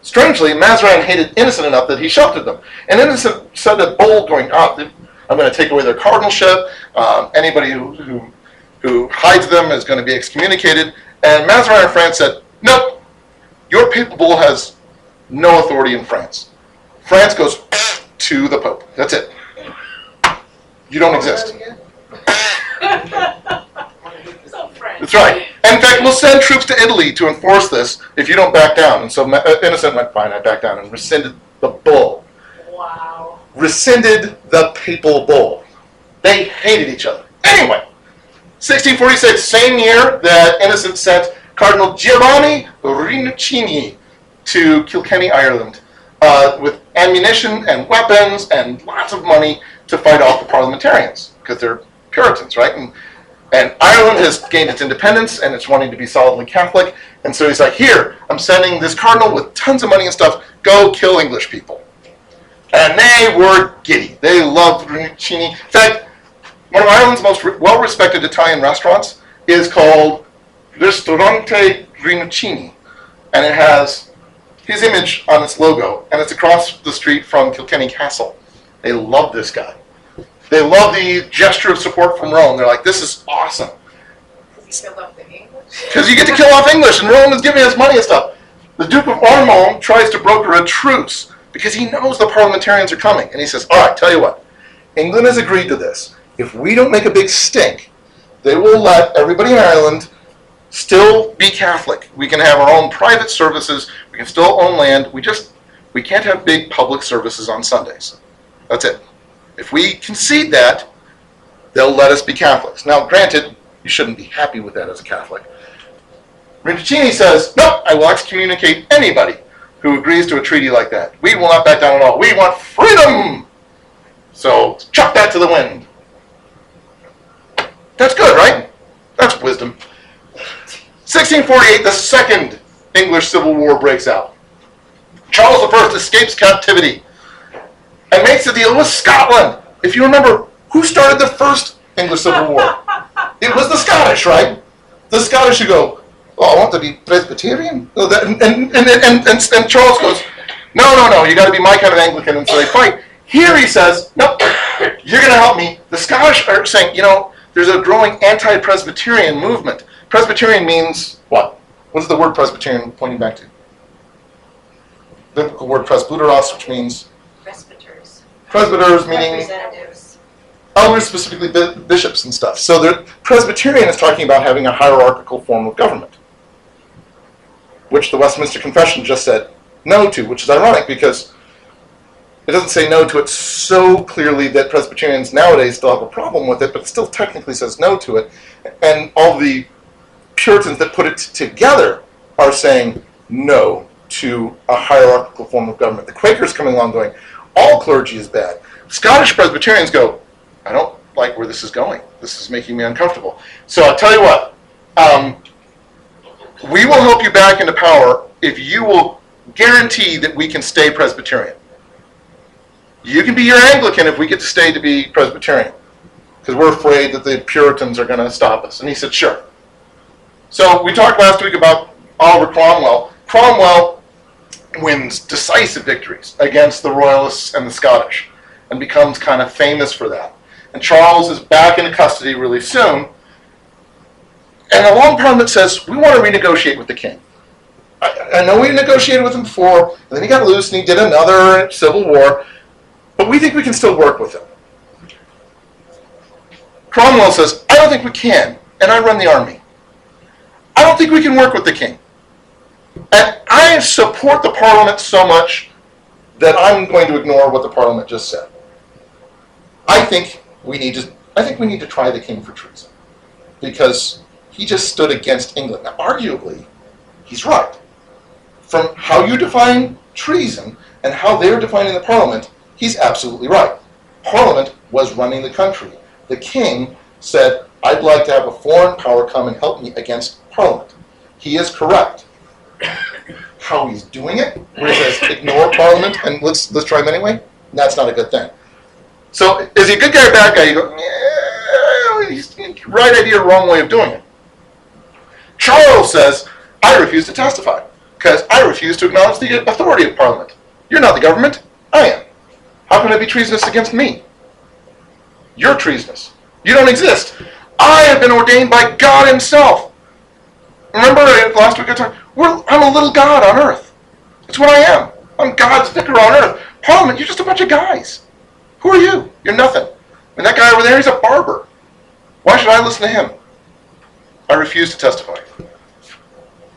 Strangely, Mazarin hated Innocent enough that he sheltered them. And Innocent said a bull going, oh, I'm going to take away their cardinalship. Um, anybody who, who, who hides them is going to be excommunicated. And Mazarin in France said, nope, your papal bull has no authority in France. France goes to the Pope. That's it. You don't exist. That's right. In fact, we'll send troops to Italy to enforce this if you don't back down. And so uh, Innocent went, fine, I backed down and rescinded the bull. Wow. Rescinded the papal bull. They hated each other. Anyway, 1646, same year that Innocent sent Cardinal Giovanni Rinuccini to Kilkenny, Ireland, uh, with ammunition and weapons and lots of money to fight off the parliamentarians because they're Puritans, right? And, and Ireland has gained its independence and it's wanting to be solidly Catholic. And so he's like, here, I'm sending this cardinal with tons of money and stuff. Go kill English people. And they were giddy. They loved Rinuccini. In fact, one of Ireland's most re- well-respected Italian restaurants is called Ristorante Rinuccini, and it has his image on its logo, and it's across the street from Kilkenny Castle. They love this guy. They love the gesture of support from Rome. They're like, this is awesome. Because you love the English. Because you get to kill off English, and Rome is giving us money and stuff. The Duke of Ormond tries to broker a truce because he knows the parliamentarians are coming. And he says, All right, tell you what, England has agreed to this. If we don't make a big stink, they will let everybody in Ireland still be Catholic. We can have our own private services. We can still own land. We just we can't have big public services on Sundays. That's it. If we concede that, they'll let us be Catholics. Now, granted, you shouldn't be happy with that as a Catholic. Rinuccini says, no, I will excommunicate anybody who agrees to a treaty like that. We will not back down at all. We want freedom! So, chuck that to the wind. That's good, right? That's wisdom. 1648, the Second English Civil War breaks out. Charles I escapes captivity and makes a deal with Scotland. If you remember, who started the First English Civil War? It was the Scottish, right? The Scottish who go, oh, I want to be Presbyterian. That- And, and, and, and, and, Charles goes, no, no, no, you got to be my kind of Anglican. And so they fight. Here he says, nope, you're going to help me. The Scottish are saying, you know, there's a growing anti-Presbyterian movement. Presbyterian means what? What is the word Presbyterian pointing back to? Biblical word presbyteros, which means Presbyters, presbyters, meaning representatives. elders, specifically bishops and stuff. So the Presbyterian is talking about having a hierarchical form of government, which the Westminster Confession just said no to, which is ironic because it doesn't say no to it so clearly that Presbyterians nowadays still have a problem with it, but it still technically says no to it. And all the Puritans that put it together are saying no to a hierarchical form of government. The Quakers coming along going, all clergy is bad. Scottish Presbyterians go, I don't like where this is going. This is making me uncomfortable. So I'll tell you what, um, we will help you back into power if you will guarantee that we can stay Presbyterian. You can be your Anglican if we get to stay to be Presbyterian, because we're afraid that the Puritans are going to stop us. And he said, sure. So we talked last week about Oliver Cromwell. Cromwell wins decisive victories against the Royalists and the Scottish and becomes kind of famous for that. And Charles is back into custody really soon. And a long parliament says, we want to renegotiate with the king. I, I know we negotiated with him before, and then he got loose and he did another civil war, but we think we can still work with him. Cromwell says, I don't think we can, and I run the army. I don't think we can work with the king. And I support the parliament so much that I'm going to ignore what the parliament just said. I think we need to I think we need to try the king for treason. Because he just stood against England. Now arguably, he's right. From how you define treason and how they're defining the parliament, he's absolutely right. Parliament was running the country. The king said, I'd like to have a foreign power come and help me against parliament. He is correct how he's doing it, where he says ignore Parliament and let's let's try him anyway. That's not a good thing. So is he a good guy or a bad guy? You go, yeah, he's right idea, wrong way of doing it. Charles says, I refuse to testify because I refuse to acknowledge the authority of Parliament. You're not the government. I am. How can it be treasonous against me? You're treasonous. You don't exist. I have been ordained by God Himself. Remember uh, last week I talked. I'm a little god on earth. That's what I am. I'm God's vicar on earth. Parliament, you're just a bunch of guys. Who are you? You're nothing. And that guy over there, he's a barber. Why should I listen to him? I refuse to testify.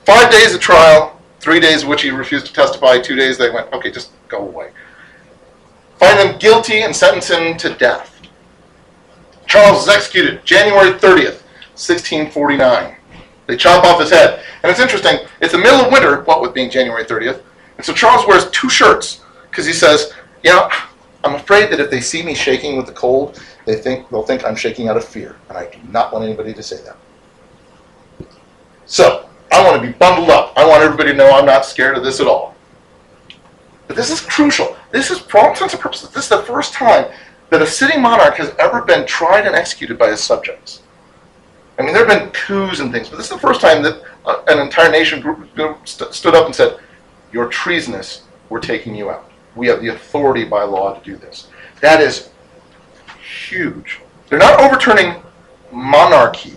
Five days of trial, three days of which he refused to testify, two days they went, okay, just go away. Find them guilty and sentence him to death. Charles is executed January 30th, 1649. They chop off his head. And it's interesting, it's the middle of winter, what with being January 30th, and so Charles wears two shirts because he says, you know, I'm afraid that if they see me shaking with the cold, they think they'll think I'm shaking out of fear, and I do not want anybody to say that. So, I want to be bundled up. I want everybody to know I'm not scared of this at all. But this is crucial. This is, for all intents and purposes, this is the first time that a sitting monarch has ever been tried and executed by his subjects. I mean, there have been coups and things, but this is the first time that uh, an entire nation group, group st- stood up and said, "You're treasonous. We're taking you out. We have the authority by law to do this." That is huge. They're not overturning monarchy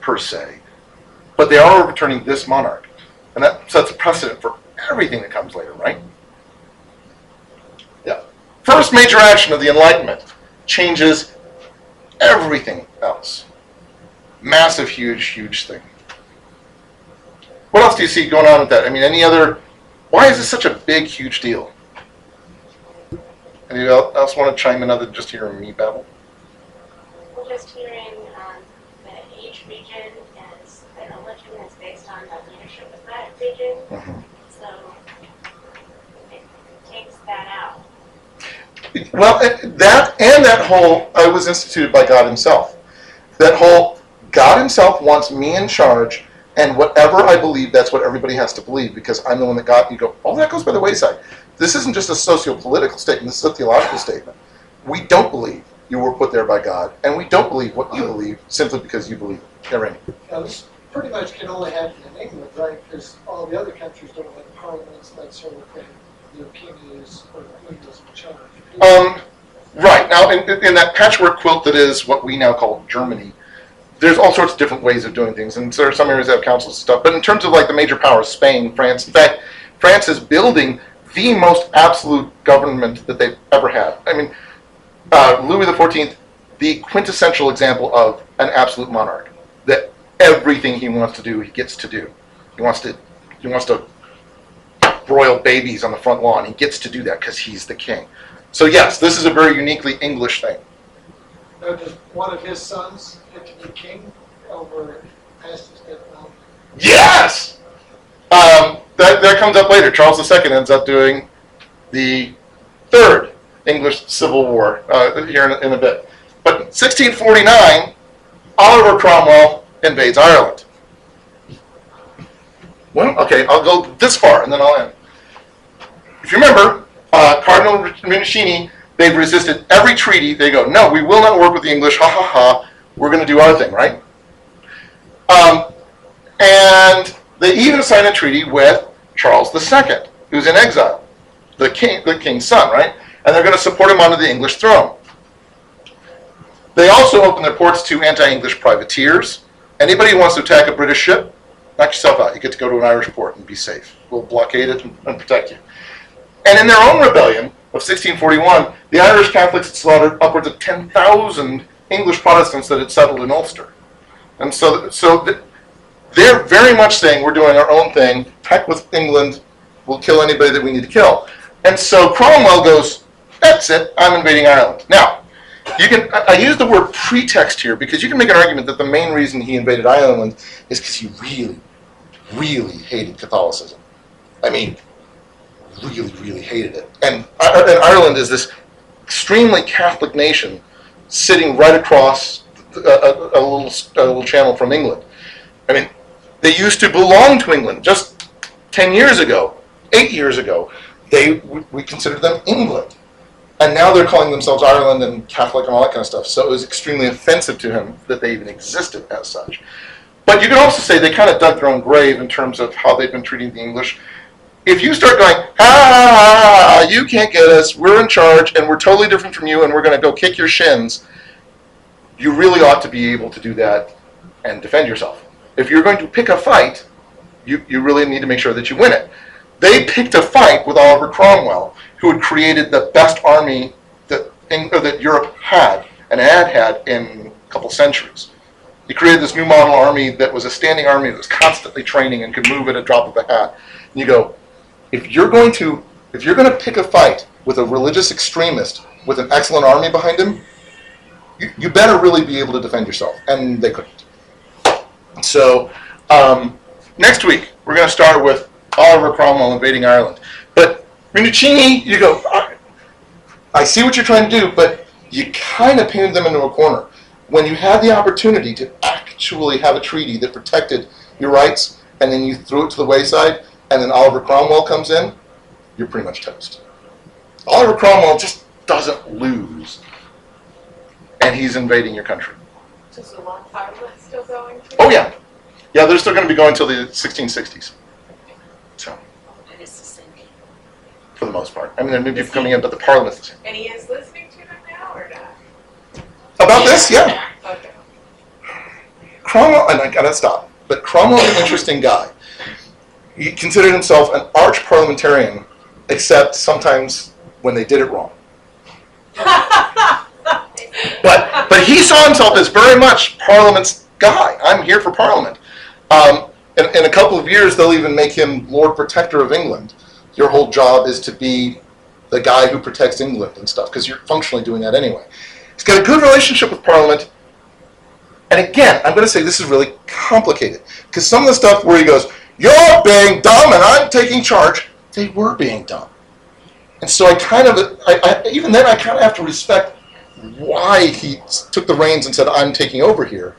per se, but they are overturning this monarch, and that sets a precedent for everything that comes later, right? Yeah. First major action of the Enlightenment changes everything else. Massive, huge, huge thing. What else do you see going on with that? I mean, any other? Why is this such a big, huge deal? Anyone else want to chime in other than just hearing me babble? Just hearing, um, that each region is, their religion is based on the leadership of that region, Mhm. so it takes that out. Well, that and that whole I was instituted by God Himself. That whole God Himself wants me in charge, and whatever I believe, that's what everybody has to believe because I'm the one that got you. Go, all that goes by the wayside. This isn't just a socio-political statement. This is a theological statement. We don't believe you were put there by God, and we don't believe what you believe simply because you believe it. Yeah, Randy. Pretty much can only happen in England, right? Because all the other countries don't have parliaments, that sort of thing. The is, or the in charge. Um, right now, in, in that patchwork quilt that is what we now call Germany, there's all sorts of different ways of doing things, and there are some areas that have councils and stuff. But in terms of like the major powers, Spain, France, in fact, France is building the most absolute government that they've ever had. I mean, uh, Louis XIV, the quintessential example of an absolute monarch. That everything he wants to do, he gets to do. He wants to, he wants to broil babies on the front lawn. He gets to do that because he's the king. So yes, this is a very uniquely English thing. Now, does one of his sons get to be king over past his death? Yes. Um, that that comes up later. Charles II ends up doing the third English Civil War uh, here in, in a bit. But 1649, Oliver Cromwell invades Ireland. Well, okay, I'll go this far and then I'll end. If you remember, uh, Cardinal Rinuccini, they've resisted every treaty. They go, no, we will not work with the English. Ha ha ha. We're going to do our thing, right? Um, and they even signed a treaty with Charles II, who's in exile, the king, the king's son, right? And they're going to support him onto the English throne. They also open their ports to anti-English privateers. Anybody who wants to attack a British ship, knock yourself out. You get to go to an Irish port and be safe. We'll blockade it and, protect you. And in their own rebellion of 1641, the Irish Catholics had slaughtered upwards of 10,000 English Protestants that had settled in Ulster. And so, so th- they're very much saying we're doing our own thing. Heck with England. We'll kill anybody that we need to kill. And so Cromwell goes, "That's it. I'm invading Ireland." Now, you can. I, I use the word pretext here because you can make an argument that the main reason he invaded Ireland is because he really, really hated Catholicism. I mean, really, really hated it. And, uh, uh, and Ireland is this extremely Catholic nation sitting right across a, a, a little a little channel from England. I mean, they used to belong to England just ten years ago, eight years ago. They we considered them England, and now they're calling themselves Ireland and Catholic and all that kind of stuff. So it was extremely offensive to him that they even existed as such. But you can also say they kind of dug their own grave in terms of how they've been treating the English. If you start going, ah, you can't get us, we're in charge, and we're totally different from you, and we're going to go kick your shins, you really ought to be able to do that and defend yourself. If you're going to pick a fight, you, you really need to make sure that you win it. They picked a fight with Oliver Cromwell, who had created the best army that, in, that Europe had and had had in a couple centuries. He created this new model army that was a standing army that was constantly training and could move at a drop of a hat. And you go, if you're going to if you're going to pick a fight with a religious extremist with an excellent army behind him, you, you better really be able to defend yourself. And they couldn't. So um, next week we're going to start with Oliver Cromwell invading Ireland. But Rinuccini, you go. I, see what you're trying to do, but you kind of painted them into a corner. When you had the opportunity to actually have a treaty that protected your rights, and then you threw it to the wayside, and then Oliver Cromwell comes in, you're pretty much toast. Oliver Cromwell just doesn't lose, and he's invading your country. Does the long parliament still going? Oh, yeah. Yeah, they're still going to be going till the 1660s. So, It is the same. For the most part. I mean, there may be coming in, but the parliament's the same. And he is listening to them now or not? About this, yeah. Okay. Cromwell, and I gotta stop, but Cromwell's an interesting guy. He considered himself an arch parliamentarian, except sometimes when they did it wrong. But but he saw himself as very much Parliament's guy. I'm here for Parliament. Um, in, in a couple of years, they'll even make him Lord Protector of England. Your whole job is to be the guy who protects England and stuff, because you're functionally doing that anyway. He's got a good relationship with Parliament. And again, I'm going to say this is really complicated, because some of the stuff where he goes, "You're being dumb and I'm taking charge," they were being dumb. And so I kind of, I, I, even then, I kind of have to respect why he took the reins and said, I'm taking over here.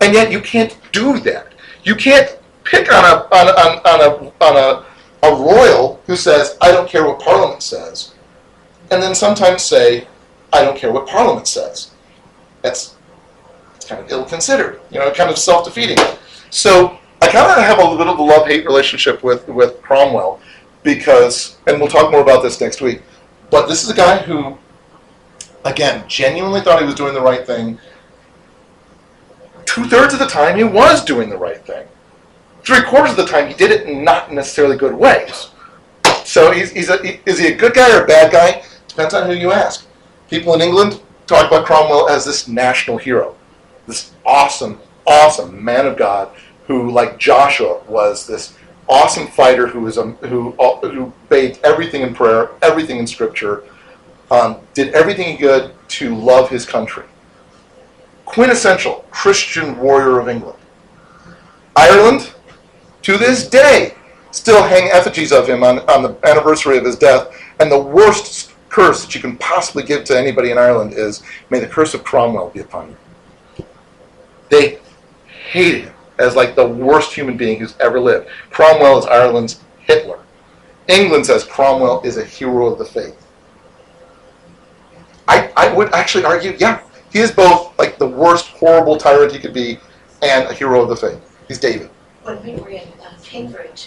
And yet you can't do that. You can't pick on a, on, on, on, a, on a, a royal who says, I don't care what Parliament says, and then sometimes say, I don't care what Parliament says. That's, kind of ill considered, you know, kind of self defeating. So I kind of have a little bit of a love hate relationship with, with Cromwell because, and we'll talk more about this next week, but this is a guy who again, genuinely thought he was doing the right thing. Two thirds of the time, he was doing the right thing. Three quarters of the time, he did it in not necessarily good ways. So, he's, he's a, he- is he a good guy or a bad guy? Depends on who you ask. People in England talk about Cromwell as this national hero, this awesome, awesome man of God who, like Joshua, was this awesome fighter who was a, who who bathed everything in prayer, everything in Scripture, um, did everything he could to love his country. Quintessential Christian warrior of England. Ireland, to this day, still hang effigies of him on, on the anniversary of his death. And the worst curse that you can possibly give to anybody in Ireland is, may the curse of Cromwell be upon you. They hated him as like the worst human being who's ever lived. Cromwell is Ireland's Hitler. England says Cromwell is a hero of the faith. I, I would actually argue, yeah, he is both like the worst horrible tyrant he could be and a hero of the faith. He's David. When we were in uh, Cambridge,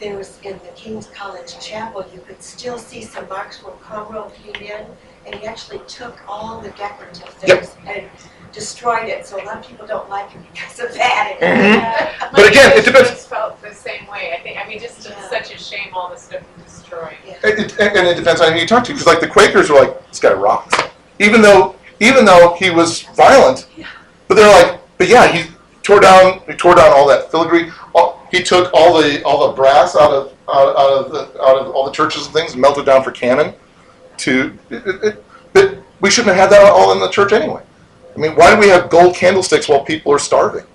there was in the King's College Chapel, you could still see some marks where Cromwell came in, and he actually took all the decorative Yep. things and destroyed it. So a lot of people don't like him because of that. Mhm. Yeah. But again, it depends- Just felt the same way, I think, I mean, just Yeah. such a shame all the stuff he destroyed. It, it, and it depends on who you talk to, because like the Quakers were like, this guy rocks. Even though, even though he was violent, Yeah. but they're like, but yeah, he tore down, he tore down all that filigree. All, he took all the all the brass out of out, out of the, out of all the churches and things, melted down for cannon. To, it, it, it, we shouldn't have had that all in the church anyway. I mean, why do we have gold candlesticks while people are starving?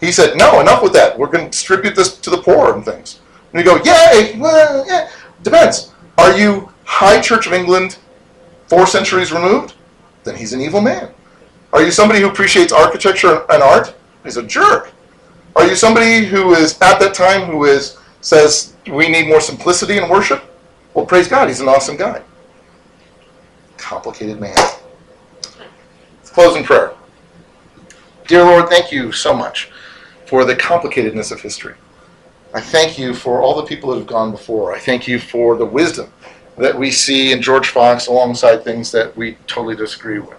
He said, no, enough with that. We're going to distribute this to the poor and things. And you go, yay, well, yeah. Depends. Are you High Church of England, four centuries removed? Then he's an evil man. Are you somebody who appreciates architecture and art? He's a jerk. Are you somebody who is at that time who is says we need more simplicity in worship? Well, praise God, he's an awesome guy. Complicated man. In prayer. Dear Lord, thank you so much for the complicatedness of history. I thank you for all the people that have gone before. I thank you for the wisdom that we see in George Fox alongside things that we totally disagree with.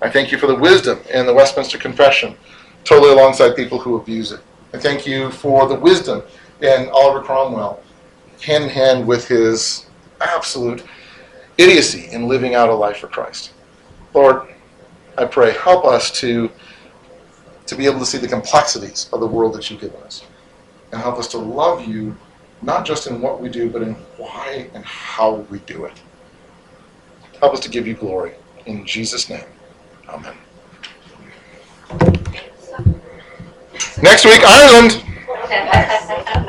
I thank you for the wisdom in the Westminster Confession, totally alongside people who abuse it. I thank you for the wisdom in Oliver Cromwell, hand in hand with his absolute idiocy in living out a life for Christ. Lord, I pray, help us to, to be able to see the complexities of the world that you've given us and help us to love you not just in what we do, but in why and how we do it. Help us to give you glory. In Jesus' name, amen. Next week, Ireland.